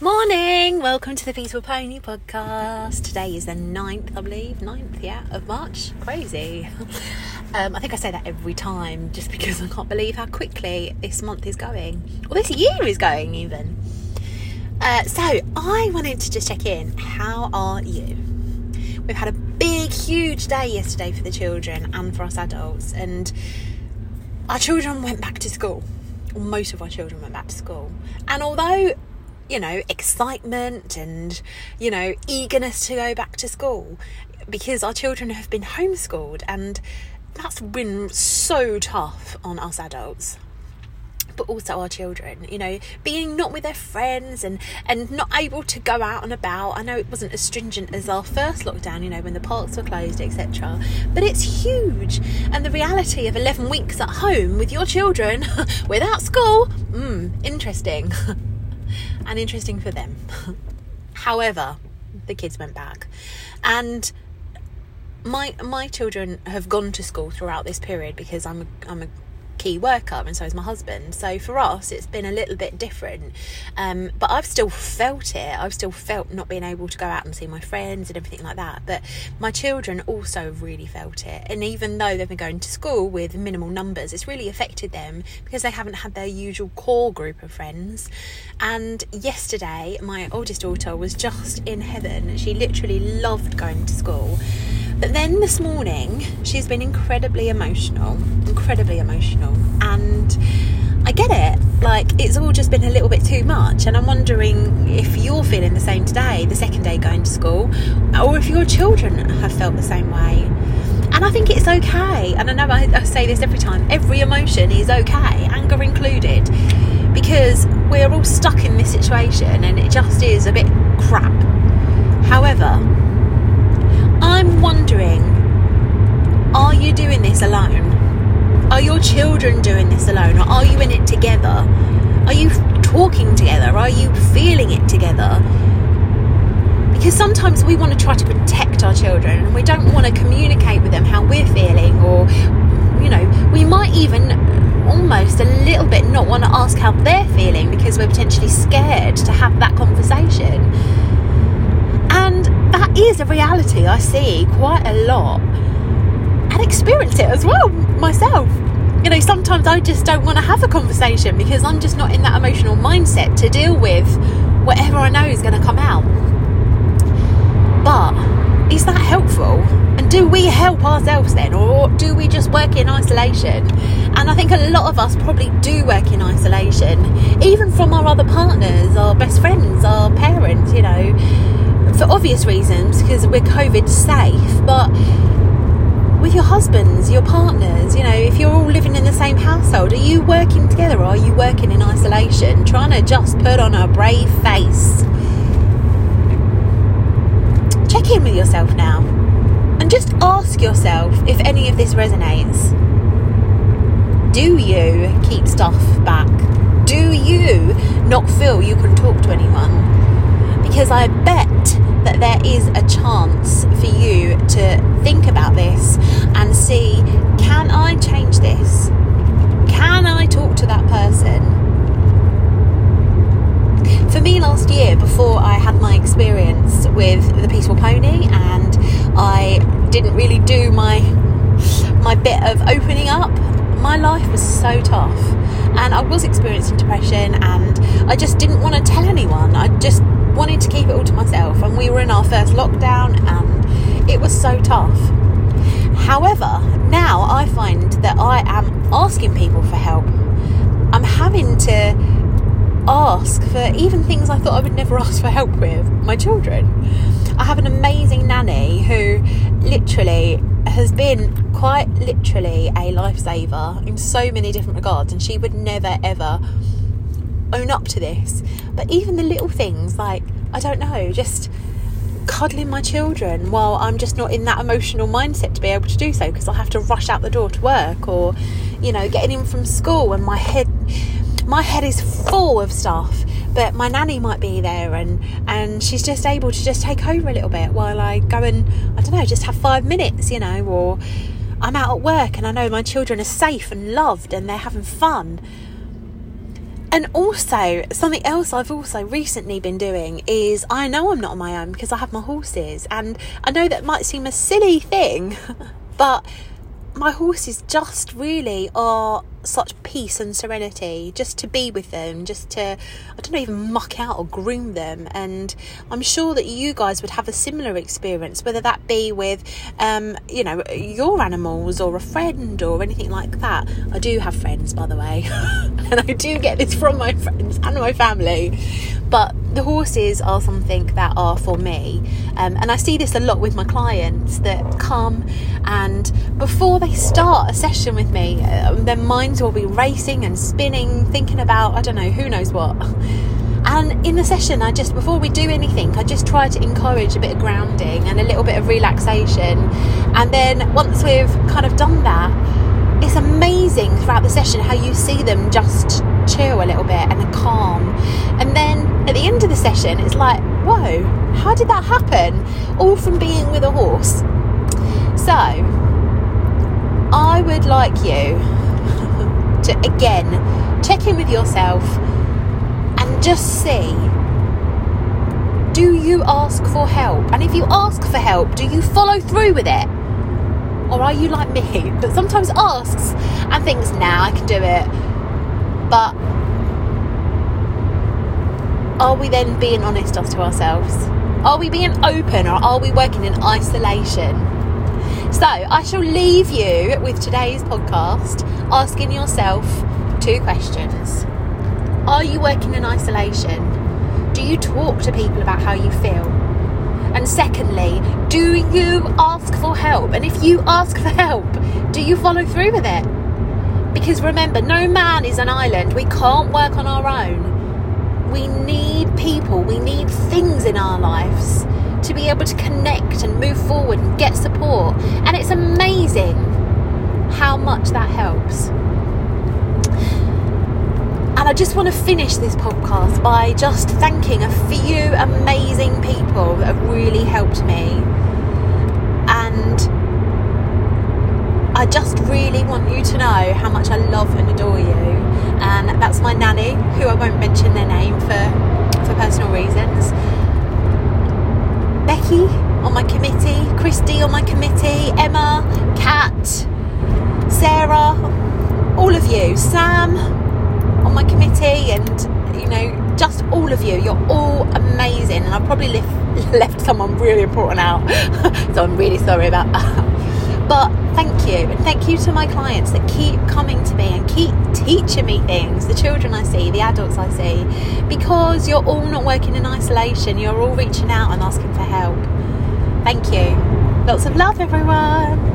Morning! Welcome to the Peaceful Pony podcast. Today is the 9th, I believe, 9th, yeah, of March. Crazy. Um, I think I say that every time just because I can't believe how quickly this month is going, or this year is going, even. Uh, so, I wanted to just check in. How are you? We've had a big, huge day yesterday for the children and for us adults, and our children went back to school. Most of our children went back to school. And although you know, excitement and, you know, eagerness to go back to school because our children have been homeschooled and that's been so tough on us adults but also our children you know being not with their friends and and not able to go out and about. I know it wasn't as stringent as our first lockdown you know when the parks were closed etc but it's huge. And the reality of 11 weeks at home with your children without school mm, interesting and interesting for them. However, the kids went back, and my my children have gone to school throughout this period because I'm a, I'm a key worker and so is my husband. So for us it's been a little bit different. Um, but I've still felt it. I've still felt not being able to go out and see my friends and everything like that. But my children also really felt it. And even though they've been going to school with minimal numbers it's really affected them because they haven't had their usual core group of friends. And yesterday my oldest daughter was just in heaven. She literally loved going to school but then this morning, she's been incredibly emotional, incredibly emotional, and I get it. Like, it's all just been a little bit too much, and I'm wondering if you're feeling the same today, the second day going to school, or if your children have felt the same way. And I think it's okay, and I know I, I say this every time every emotion is okay, anger included, because we're all stuck in this situation and it just is a bit crap. However, wondering are you doing this alone? Are your children doing this alone? Or are you in it together? Are you talking together? Are you feeling it together? Because sometimes we want to try to protect our children and we don't want to communicate with them how we're feeling, or, you know, we might even almost a little bit not want to ask how they're feeling because we're potentially scared to have that conversation. And that is a reality I see quite a lot and experience it as well myself. You know, sometimes I just don't want to have a conversation because I'm just not in that emotional mindset to deal with whatever I know is going to come out. But is that helpful? And do we help ourselves then, or do we just work in isolation? And I think a lot of us probably do work in isolation, even from our other partners, our best friends, our parents, you know for obvious reasons because we're COVID safe, but with your husbands, your partners, you know, if you're all living in the same household, are you working together or are you working in isolation, trying to just put on a brave face? Check in with yourself now and just ask yourself if any of this resonates. Do you keep stuff back? Do you not feel you can talk to anyone? Because I bet that there is a chance for you to think about this and see can I change this? Can I talk to that person? For me, last year, before I had my experience with the Peaceful Pony, and I didn't really do my my bit of opening up, my life was so tough, and I was experiencing depression, and I just didn't want to tell anyone. I just wanted to keep it all to myself, and we were in our first lockdown, and it was so tough. However, now I find that I am asking people for help. I'm having to ask for even things I thought I would never ask for help with my children. I have an amazing nanny who literally has been quite literally a lifesaver in so many different regards, and she would never ever own up to this. But even the little things like, I don't know, just cuddling my children while I'm just not in that emotional mindset to be able to do so because I have to rush out the door to work or, you know, getting in from school and my head my head is full of stuff but my nanny might be there and and she's just able to just take over a little bit while I go and I don't know just have 5 minutes you know or I'm out at work and I know my children are safe and loved and they're having fun. And also something else I've also recently been doing is I know I'm not on my own because I have my horses, and I know that might seem a silly thing, but my horses just really are such peace and serenity just to be with them just to i don't know even muck out or groom them. And i'm sure that you guys would have a similar experience whether that be with um, you know your animals or a friend or anything like that. I do have friends by the way. And i do get this from my friends and my family. But the horses are something that are for me. Um, and i see this a lot with my clients that come and before they start a session with me uh, their minds will be racing and spinning thinking about i don't know who knows what. And in the session i just before we do anything i just try to encourage a bit of grounding and a little bit of relaxation. And then once we've kind of done that it's amazing throughout the session how you see them just chill a little bit and calm. And then at the end of the session, it's like, whoa, how did that happen? All from being with a horse. So, I would like you to again check in with yourself and just see do you ask for help? And if you ask for help, do you follow through with it? Or are you like me that sometimes asks and thinks, now nah, I can do it? But are we then being honest as to ourselves? Are we being open or are we working in isolation? So, I shall leave you with today's podcast asking yourself two questions. Are you working in isolation? Do you talk to people about how you feel? And secondly, do you ask for help? And if you ask for help, do you follow through with it? Because remember, no man is an island. We can't work on our own. We need people, we need things in our lives to be able to connect and move forward and get support. And it's amazing how much that helps. And I just want to finish this podcast by just thanking a few amazing people that have really helped me. And I just really want you to know how much I love and adore you. And that's my nanny, who I won't mention their name for, for personal reasons. Becky on my committee, Christy on my committee, Emma, Kat, Sarah, all of you, Sam, on my committee and you know just all of you. You're all amazing and i probably left, left someone really important out. So i'm really sorry about that but thank you and thank you to my clients that keep coming to me and keep teaching me things the children i see the adults i see. Because you're all not working in isolation you're all reaching out and asking for help. Thank you. Lots of love everyone